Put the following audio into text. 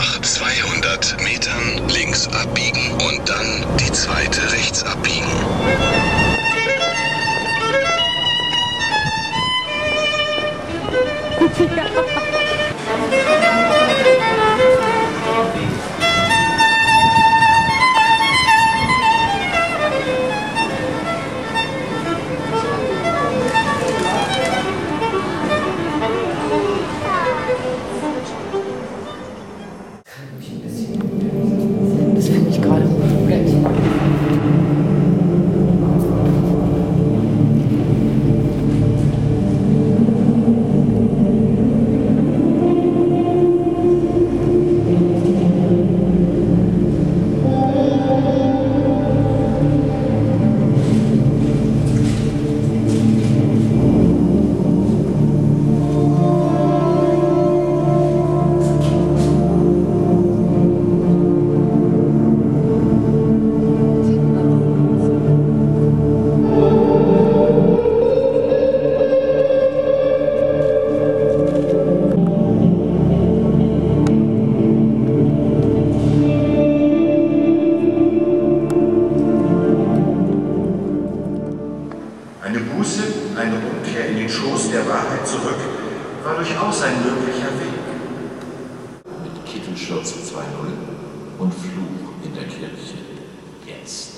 Nach 200 Metern links abbiegen und dann die zweite rechts abbiegen. Das eine Umkehr in den Schoß der Wahrheit zurück, war durchaus ein möglicher Weg. mit Kittelschürze 2.0 und Fluch in der Kirche. Jetzt.